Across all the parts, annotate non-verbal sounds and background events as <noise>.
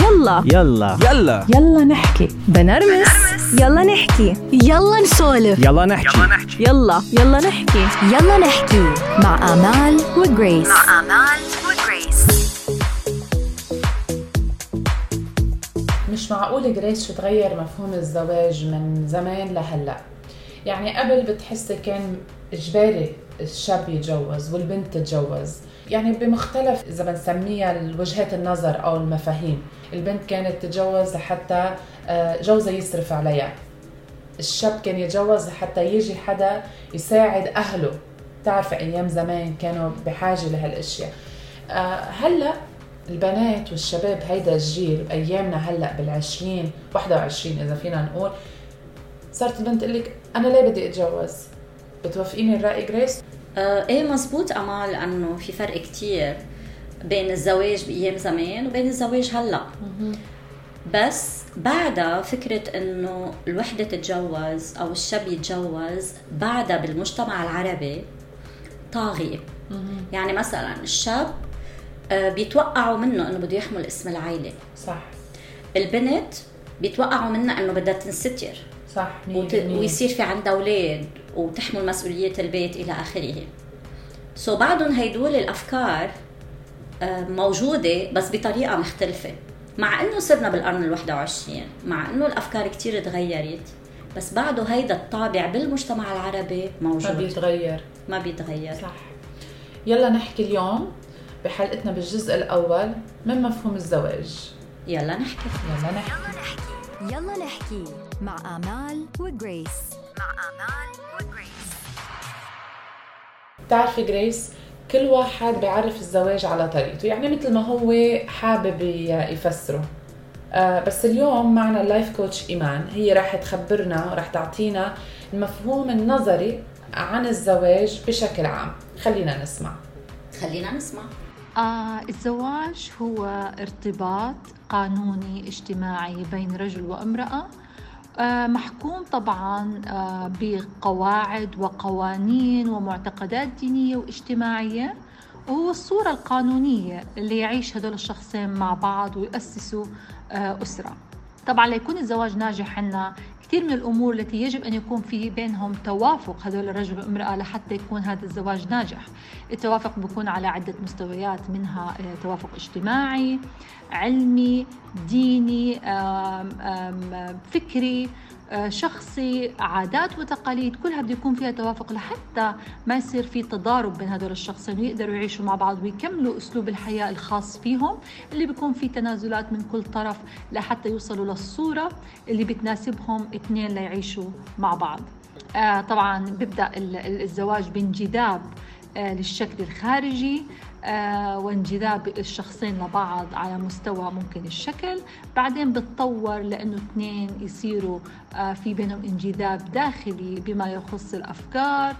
يلا. يلا. يلا. يلا نحكي. بنرمس. يلا نحكي. يلا نسولف. يلا نحكي. يلا يلا. نحكي. يلا نحكي. مع آمال وجريس. مع آمال وجريس. مش معقول جريس شو تغير مفهوم الزواج من زمان لهلأ. يعني قبل بتحسي كان إجباري الشاب يتجوز والبنت تتجوز. يعني بمختلف إذا بنسميها وجهات النظر أو المفاهيم. البنت كانت تتجوز لحتى آه، جوزها يصرف عليها. الشاب كان يتجوز لحتى يجي حدا يساعد أهله. بتعرفي أيام زمان كانوا بحاجة لهالأشياء. آه، هلأ البنات والشباب هيدا الجيل بايامنا هلأ بالعشرين 21 إذا فينا نقول صارت البنت تقول لك أنا ليه بدي أتجوز؟ بتوافقيني الرأي جريس؟ آه إيه مزبوط أمال أنه في فرق كتير بين الزواج بأيام زمان وبين الزواج هلأ. بس بعدها فكرة إنه الوحدة تتجوز أو الشاب يتجوز بعدها بالمجتمع العربي طاغية. يعني مثلا الشاب آه، بيتوقعوا منه إنه بده يحمل اسم العائلة صح. البنت بيتوقعوا منها إنه بدها تنستر. صح وت... ويصير في عندها أولاد وتحمل مسؤولية البيت إلى آخره. سو so بعدهم هيدول الأفكار آه، موجودة بس بطريقة مختلفة. مع إنه صرنا بالقرن ال21 مع إنه الأفكار كثير تغيرت بس بعده هيدا الطابع بالمجتمع العربي موجود. ما بيتغير. ما بيتغير. صح. يلا نحكي اليوم بحلقتنا بالجزء الأول من مفهوم الزواج. يلا نحكي. يلا نحكي. يلا نحكي. مع آمال وجريس مع آمال وجريس بتعرفي جريس كل واحد بيعرف الزواج على طريقته. يعني مثل ما هو حابب يفسره. آه بس اليوم معنا ال life coach إيمان. هي راح تخبرنا راح تعطينا المفهوم النظري عن الزواج بشكل عام. خلينا نسمع. خلينا نسمع. آه الزواج هو ارتباط قانوني اجتماعي بين رجل وامرأة. آه محكوم طبعا آه بقواعد وقوانين ومعتقدات دينية واجتماعية وهو الصورة القانونية اللي يعيش هدول الشخصين مع بعض ويؤسسوا آه أسرة. طبعا ليكون الزواج ناجح عنا كثير من الأمور التي يجب أن يكون في بينهم توافق هذول الرجل والامراه لحتى يكون هذا الزواج ناجح. التوافق بيكون على عدة مستويات منها آه، توافق اجتماعي، علمي، ديني، فكري، شخصي، عادات وتقاليد، كلها بده يكون فيها توافق لحتى ما يصير في تضارب بين هذول الشخصين ويقدروا يعيشوا مع بعض ويكملوا أسلوب الحياة الخاص فيهم اللي بيكون في تنازلات من كل طرف لحتى يوصلوا للصورة اللي بتناسبهم اثنين ليعيشوا مع بعض. آه طبعا بيبدأ ال- ال- الزواج بانجذاب آه للشكل الخارجي آه وانجذاب الشخصين لبعض على مستوى ممكن الشكل. بعدين بتطور لأنه اثنين يصيروا آه في بينهم انجذاب داخلي بما يخص الأفكار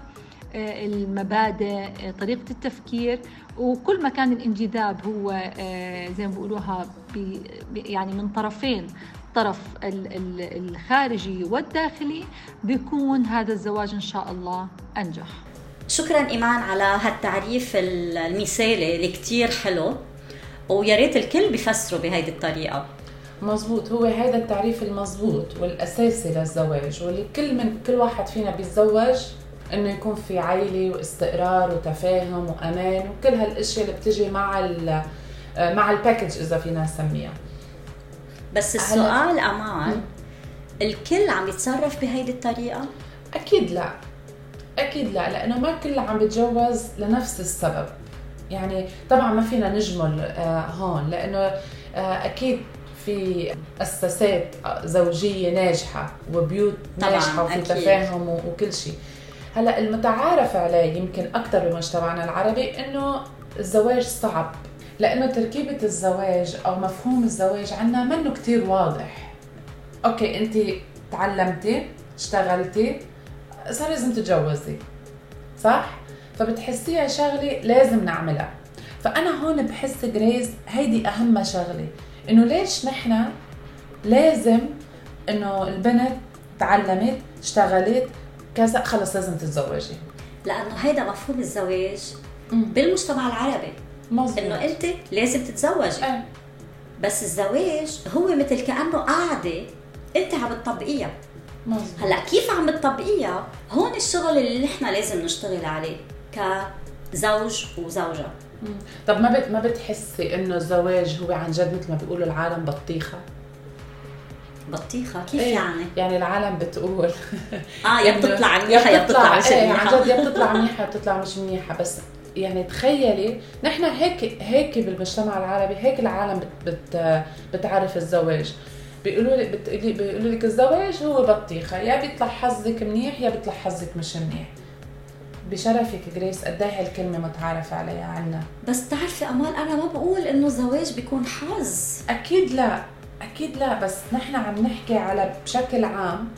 آه، المبادئ آه، طريقة التفكير. وكل ما كان الانجذاب هو آه، زي ما بيقولوها بي- بي- يعني من طرفين الطرف ال- ال- الخارجي والداخلي بيكون هذا الزواج إن شاء الله أنجح. شكرا إيمان على هالتعريف المثالي اللي كتير حلو ويا ريت الكل بيفسروا بهيدي الطريقة. مزبوط. هو هذا التعريف المزبوط والأساسي للزواج واللي كل من كل واحد فينا بيتزوج إنه يكون في عائله واستقرار وتفاهم وأمان وكل هالأشياء اللي بتجي مع مع الباكج إذا فينا نسميها. بس السؤال أمان الكل عم يتصرف بهيدي الطريقة؟ أكيد لا. أكيد لا لأنه ما كل عم بيتجوز لنفس السبب. يعني طبعا ما فينا نجمل آه، هون لأنه آه، أكيد في مؤسسات زوجية ناجحة وبيوت ناجحة وفي. تفاهم وكل شيء. هلأ المتعارف عليه يمكن أكثر بمجتمعنا العربي إنه الزواج صعب لأنه تركيبة الزواج أو مفهوم الزواج عنا منه كتير واضح. okay انت تعلمتي اشتغلتي صار لازم تتجوزي صح؟ فبتحسيها شغلة لازم نعملها. فأنا هون بحس جريس هيدي أهم شغلة إنه ليش نحن لازم إنه البنت تعلمت اشتغلت كذا خلص لازم تتزوجي. لأنه هيدا مفهوم الزواج بالمجتمع العربي مظبوط. إنه أنت لازم تتزوجي. إيه. بس الزواج هو مثل كأنه قاعدة أنت عم تطبقيها. مظبوط. هلا كيف عم تطبقيها؟ هون الشغل اللي نحن لازم نشتغل عليه كزوج وزوجة. طب ما بت ما بتحسي إنه الزواج هو عن جد مثل ما بيقولوا العالم بطيخة؟ بطيخة؟ كيف إيه، يعني؟ يعني العالم بتقول <laughs> آه يا بتطلع منيحة يا بتطلع مش إيه عن منيحة. جد يا بتطلع منيحة بتطلع مش منيحة. بس يعني تخيلي نحن هيك هيك بالمجتمع العربي هيك العالم بت بت بتعرف الزواج. بيقولوا لك بتقولي بيقولوا لك الزواج هو بطيخة. يا بيطلع حظك منيح يا بيطلع حظك مش منيح. بشرفك جريس قد إيه هالكلمة متعارف عليها عنا؟ بس بتعرفي أمال أنا ما بقول إنه الزواج بيكون حظ. أكيد لا. أكيد لا. بس نحن عم نحكي على بشكل عام.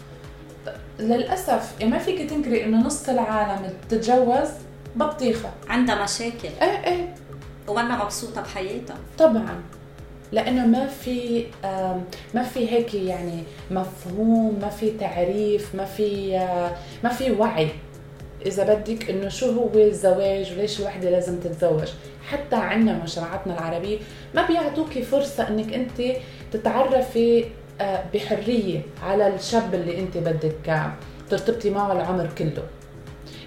للأسف يعني ما فيك تنكري إنه نص العالم بتتجوز بطيخة. عندها مشاكل. إيه إيه. وأنا مبسوطة بحياتها. طبعا. لأنه ما في ما في هيك يعني مفهوم ما في تعريف ما في آه، ما في وعي. إذا بدك إنه شو هو الزواج وليش الوحدة لازم تتزوج؟ حتى عندنا مجتمعاتنا العربية ما بيعطوكي فرصة إنك أنت تتعرفي آه، بحرية على الشاب اللي أنت بدك آه، ترتبطي معه العمر كله.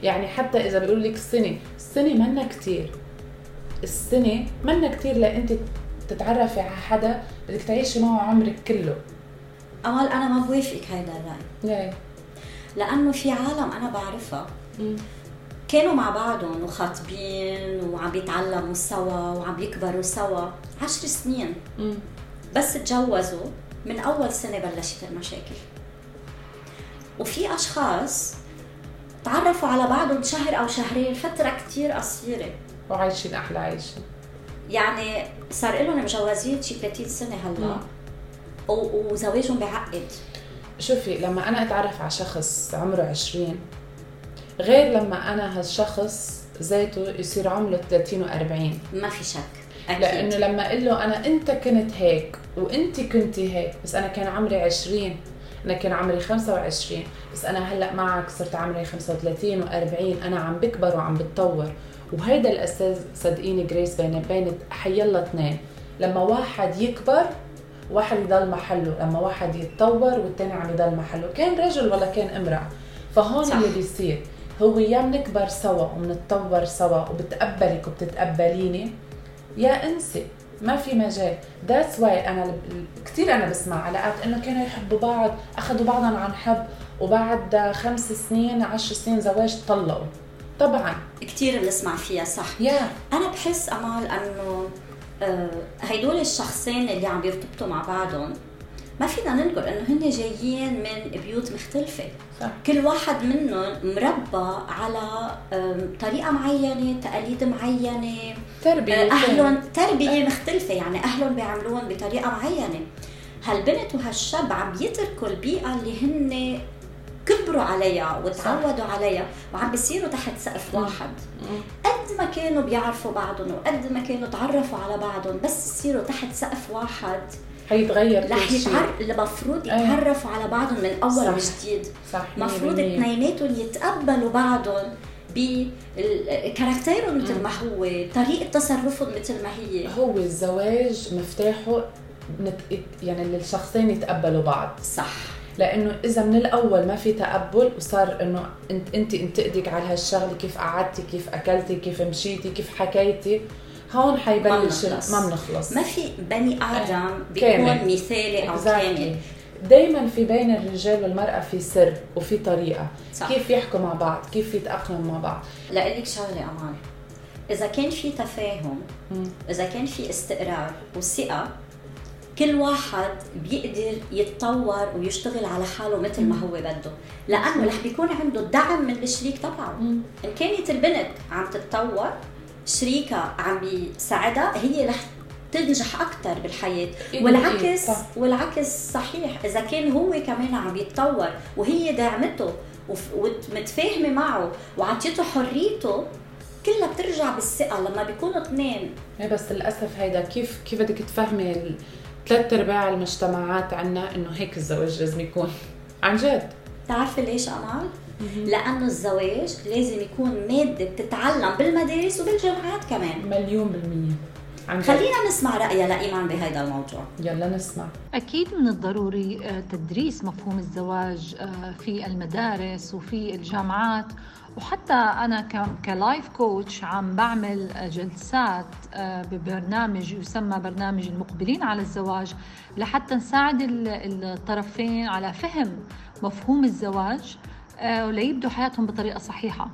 يعني حتى إذا بيقول لك السنة السنة منا كتير. السنة منا كتير لأنت تتعرفي على حدا بدك تعيشي معه عمرك كله. امال أنا ما بوافقك هيدا الرأي. ليه؟ لأنه في عالم أنا بعرفها. كانوا مع بعضهم وخاطبين وعم بيتعلموا سوا وعم يكبروا سوا عشر سنين. بس تجوزوا من أول سنة بلشت المشاكل. وفي أشخاص تعرفوا على بعضهم شهر أو شهرين فترة كتير قصيرة. وعايشين أحلى عيشة. يعني صار لهم مجوزين شي 30 سنة هلأ. وزواجهم بعقد. شوفي لما أنا أتعرف على شخص عمره 20 غير لما أنا هالشخص ذاته يصير عمره 30 و40 ما في شك. أكيد. لأنه لما أقول له أنا أنت كنت هيك وأنت كنتي هيك بس أنا كان عمري 20 أنا كان عمري 25 بس أنا هلأ معك صرت عمري 35 و40 أنا عم بكبر وعم بتطور. وهيدا الاساس صدقيني جريس بين بين حيلا اثنين. لما واحد يكبر واحد يضل محله. لما واحد يتطور والتاني عم يضل محله. كان رجل ولا كان امرأة. فهون صح. اللي بيصير. هو يا بنكبر سوا وبنتطور سوا وبتقبلك وبتتقبليني يا انسي. ما في مجال. that's why أنا كثير أنا بسمع علاقات إنه كانوا يحبوا بعض أخذوا بعضهم عن حب. وبعد خمس سنين عشر سنين زواج طلقوا. طبعا. كثير بنسمع فيها صح؟ يا أنا بحس أمال إنه آه، هيدول الشخصين اللي عم يرتبطوا مع بعضهم ما فينا ننكر إنه هن جايين من بيوت مختلفة. صح. كل واحد منهم مربى على طريقة معينة تقاليد معينة تربية. آه، أهلهم. تربية مختلفة يعني أهلهم بيعملوهم بطريقة معينة. هالبنت وهالشاب عم يتركوا البيئة اللي هن كبروا عليها وتعودوا عليها وعم بيصيروا تحت سقف واحد. قد ما كانوا بيعرفوا بعضهم وقد ما كانوا تعرفوا على بعضهم بس يصيروا تحت سقف واحد حيتغير كل رح شيء. يتعر... المفروض أيه. يتعرفوا على بعضهم من أول صح. وجديد. صح مفروض 100%. اثنيناتهم يتقبلوا بعضهم بكاركتيرهم مثل ما هو طريقة تصرفهم مثل ما هي. هو الزواج مفتاحه نت... يعني الشخصين يتقبلوا بعض. صح. لأنه إذا من الأول ما في تقبل وصار إنه انت انت انتقدك على هالشغلة كيف قعدتي كيف أكلتي كيف مشيتي كيف حكيتي هون حيبلش. ما بنخلص ما في بني آدم كامل. بيكون مثالي أو كامل دائما في بين الرجال والمرأة في سر وفي طريقة صح. كيف يحكوا مع بعض كيف يتأقلموا مع بعض لقلك شغلة أمان إذا كان في تفاهم. إذا كان في استقرار وثقة كل واحد بيقدر يتطور ويشتغل على حاله مثل ما هو بده. لأنه رح بيكون عنده دعم من الشريك تبعه. إن كانت البنت عم تتطور شريكها عم بيساعدها هي رح تنجح أكثر بالحياة. إيه والعكس إيه،. والعكس صحيح. إذا كان هو كمان عم يتطور وهي دعمته ومتفاهمة معه وعطيته حريته كلها بترجع بالثقة لما بيكونوا اثنين. إيه بس للأسف هيدا كيف كيف بدك تفهمي ال- ثلاث أرباع المجتمعات عنا إنه هيك الزواج لازم يكون. عن جد. بتعرفي ليش أمال؟ لأنه الزواج لازم يكون مادة بتتعلم بالمدارس وبالجامعات كمان. مليون بالمية. عن جد. خلينا نسمع رأيها لإيمان بهذا الموضوع. يلا نسمع. أكيد من الضروري آه، تدريس مفهوم الزواج آه، في المدارس وفي الجامعات. وحتى أنا ك- كلايف كوتش عم بعمل جلسات آه، ببرنامج يسمى برنامج المقبلين على الزواج لحتى نساعد ال- الطرفين على فهم مفهوم الزواج آه، وليبدوا حياتهم بطريقة صحيحة.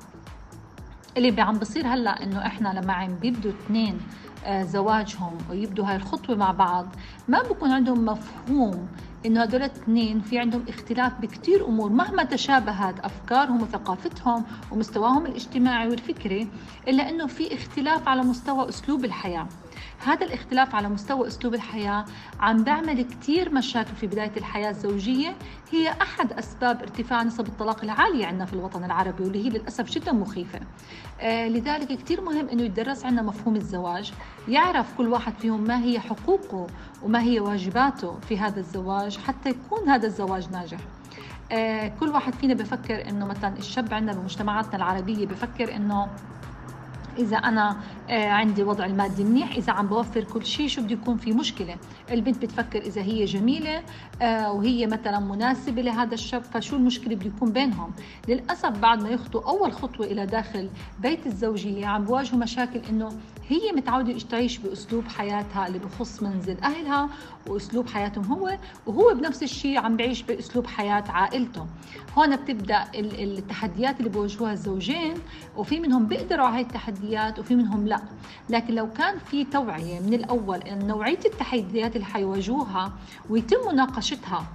اللي عم بصير هلأ إنه إحنا لما عم بيبدوا اثنين آه، زواجهم ويبدوا هاي الخطوة مع بعض ما بكون عندهم مفهوم إنه هدول الاثنين في عندهم اختلاف بكثير أمور. مهما تشابهت أفكارهم وثقافتهم ومستواهم الاجتماعي والفكري إلا إنه في اختلاف على مستوى أسلوب الحياة. هذا الاختلاف على مستوى أسلوب الحياة عم بيعمل كثير مشاكل في بداية الحياة الزوجية. هي أحد أسباب ارتفاع نسب الطلاق العاليه عندنا في الوطن العربي واللي هي للأسف جدا مخيفة. آه، لذلك كثير مهم إنه يدرس عندنا مفهوم الزواج يعرف كل واحد فيهم ما هي حقوقه وما هي واجباته في هذا الزواج حتى يكون هذا الزواج ناجح. آه، كل واحد فينا بفكر إنه مثلا الشاب عندنا بمجتمعاتنا العربية بفكر إنه إذا أنا آه، عندي وضع المادي منيح إذا عم بوفر كل شيء شو بده يكون في مشكلة؟ البنت بتفكر إذا هي جميلة آه، وهي مثلا مناسبة لهذا الشاب فشو المشكلة بده يكون بينهم؟ للأسف بعد ما يخطوا أول خطوة إلى داخل بيت الزوجية عم بواجهوا مشاكل إنه هي متعودة تعيش بأسلوب حياتها اللي بخص منزل أهلها وأسلوب حياتهم هو وهو بنفس الشيء عم بعيش بأسلوب حياة عائلته. هون بتبدأ ال- التحديات اللي بواجهوها الزوجين وفي منهم بيقدروا على هاي التحديات وفي منهم لا. لكن لو كان في توعية من الأول إن نوعية التحديات اللي حيواجهوها ويتم مناقشتها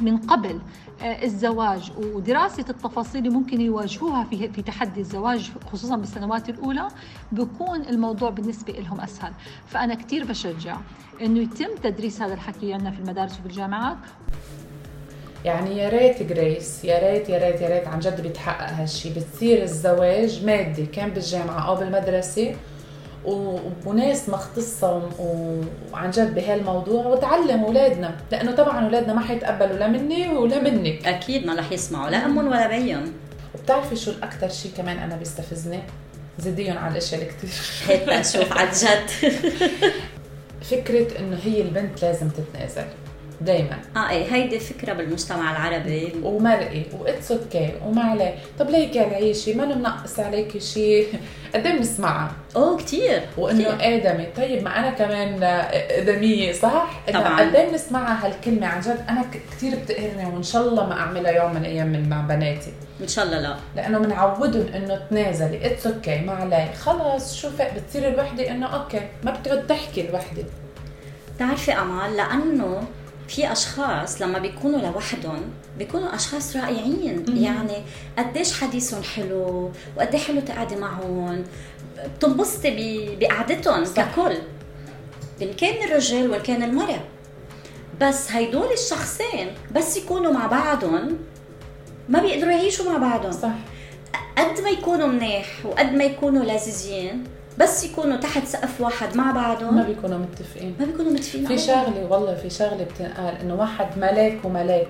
من قبل آه، الزواج ودراسة التفاصيل اللي ممكن يواجهوها في في تحدي الزواج خصوصا بالسنوات الأولى بكون الموضوع بالنسبة لهم أسهل. فأنا كتير بشجع إنه يتم تدريس هذا الحكي عندنا في المدارس وفي الجامعات. يعني يا ريت جريس يا ريت يا ريت يا ريت عن جد بيتحقق هالشي. بتصير الزواج مادي كان بالجامعة أو بالمدرسة وناس مختصة وعن جد بهالموضوع وتعلم أولادنا لأنه طبعا أولادنا ما حيتقبلوا لا مني ولا منك. أكيد ما رح يسمعوا لا أمهم ولا بيهم. وبتعرفي شو الأكثر شيء كمان أنا بيستفزني زيديهم على الأشياء الكتير هيك نشوف عن جد. <laughs> فكرة إنه هي البنت لازم تتنازل. دايما. آه إيه هيدي فكرة بالمجتمع العربي. ومرقي وإتس أوكي وما عليه. طب ليك العيشي ما منقص عليكي شيء <laughs> قد إيه بنسمعها؟ أوه كثير وإنه آدمي. طيب ما أنا كمان آدمية صح؟ طبعاً. قد إيه بنسمعها هالكلمة؟ عن جد أنا كثير بتقهرني وإن شاء الله ما أعملها يوم من الأيام من مع بناتي. إن شاء الله لا. لأنه بنعودهم إنه تنازلي. it's okay ما عليه. خلص شوفي بتصير الوحدة؟ إنه okay ما بتقعد تحكي الوحدة. بتعرفي أمال لأنه في أشخاص لما بيكونوا لوحدهم بيكونوا أشخاص رائعين. يعني قديش حديثهم حلو وقد حلو تقعدي معهم. بتنبسطي بقعدتهم. ككل. ان كان الرجال وان كان المرأة. بس هيدول الشخصين بس يكونوا مع بعضهم ما بيقدروا يعيشوا مع بعضهم. صح. قد ما يكونوا منيح وقد ما يكونوا لذيذين بس يكونوا تحت سقف واحد مع ما بعضهم بيكونوا متفقين. ما بيكونوا متفقين في. شغلة والله في شغلة بتنقال إنه واحد ملاك وملاك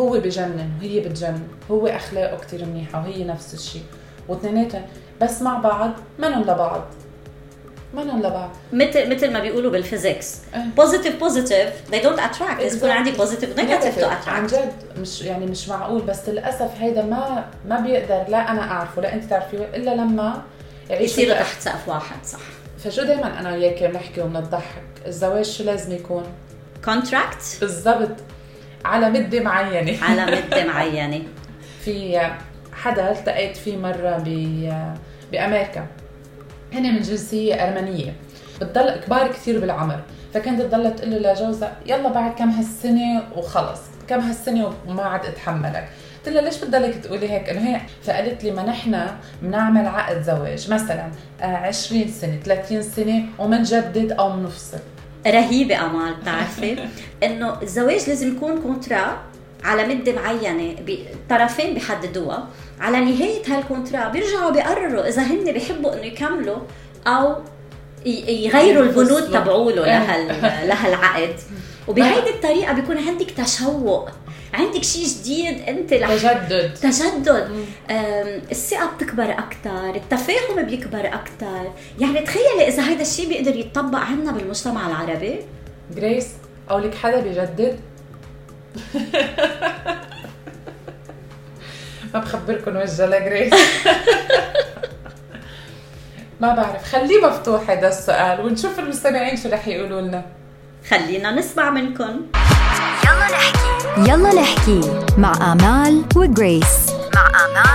هو بجنن وهي بتجنن هو أخلاقه كتير منيحة وهي نفس الشيء واثنيناتهم بس مع بعض منن لبعض. منن لبعض. مثل مثل ما بيقولوا بال physics. positive positive they don't attract. لازم يكون عندي positive negative to عن attract جد مش يعني مش معقول بس للأسف هيدا ما ما بيقدر لا أنا أعرفه لا أنت تعرفيه إلا لما بقى. تحت سقف واحد صح. فشو دائما أنا وياك بنحكي وبنضحك الزواج شو لازم يكون؟ contract بالضبط. على مدة معينة. <laughs> على مدة <laughs> معينة. في حدا التقيت فيه مرة ب بأمريكا. هن من جنسية أرمنية. بتضل كبار كثير بالعمر. فكانت تضل تقول له لجوزها يلا بعد كم هالسنة وخلص كم هالسنة وما عاد أتحملك. قلت لها ليش بتضلك تقولي هيك؟ انه هي فقالت لي ما نحن بنعمل عقد زواج. مثلا آه، 20 سنة 30 سنة ومنجدد أو منفصل. رهيبة أمال بتعرفي؟ <laughs> إنه الزواج لازم يكون contrat على مدة معينة الطرفين بيحددوها على نهاية هال contrat بيرجعوا بيقرروا إذا هن بيحبوا إنه يكملوا أو يغيروا البنود. تبعوله إيه. لهال <laughs> لهالعقد. وبهيدي الطريقة بيكون عندك تشوق. عندك شيء جديد؟ أنت رح تجدد. تجدد. أم، الثقة بتكبر أكثر التفاهم بيكبر أكثر يعني تخيلي إذا هذا الشيء بيقدر يتطبق عنا بالمجتمع العربي. جريس قولك حدا بيجدد <laughs> ما بخبركم وجه لجريس <laughs> ما بعرف خليه مفتوح هذا السؤال ونشوف المستمعين شو رح يقولوا لنا. خلينا نسمع منكم يلا نحكي. يلا نحكي مع آمال وجريس. مع آمال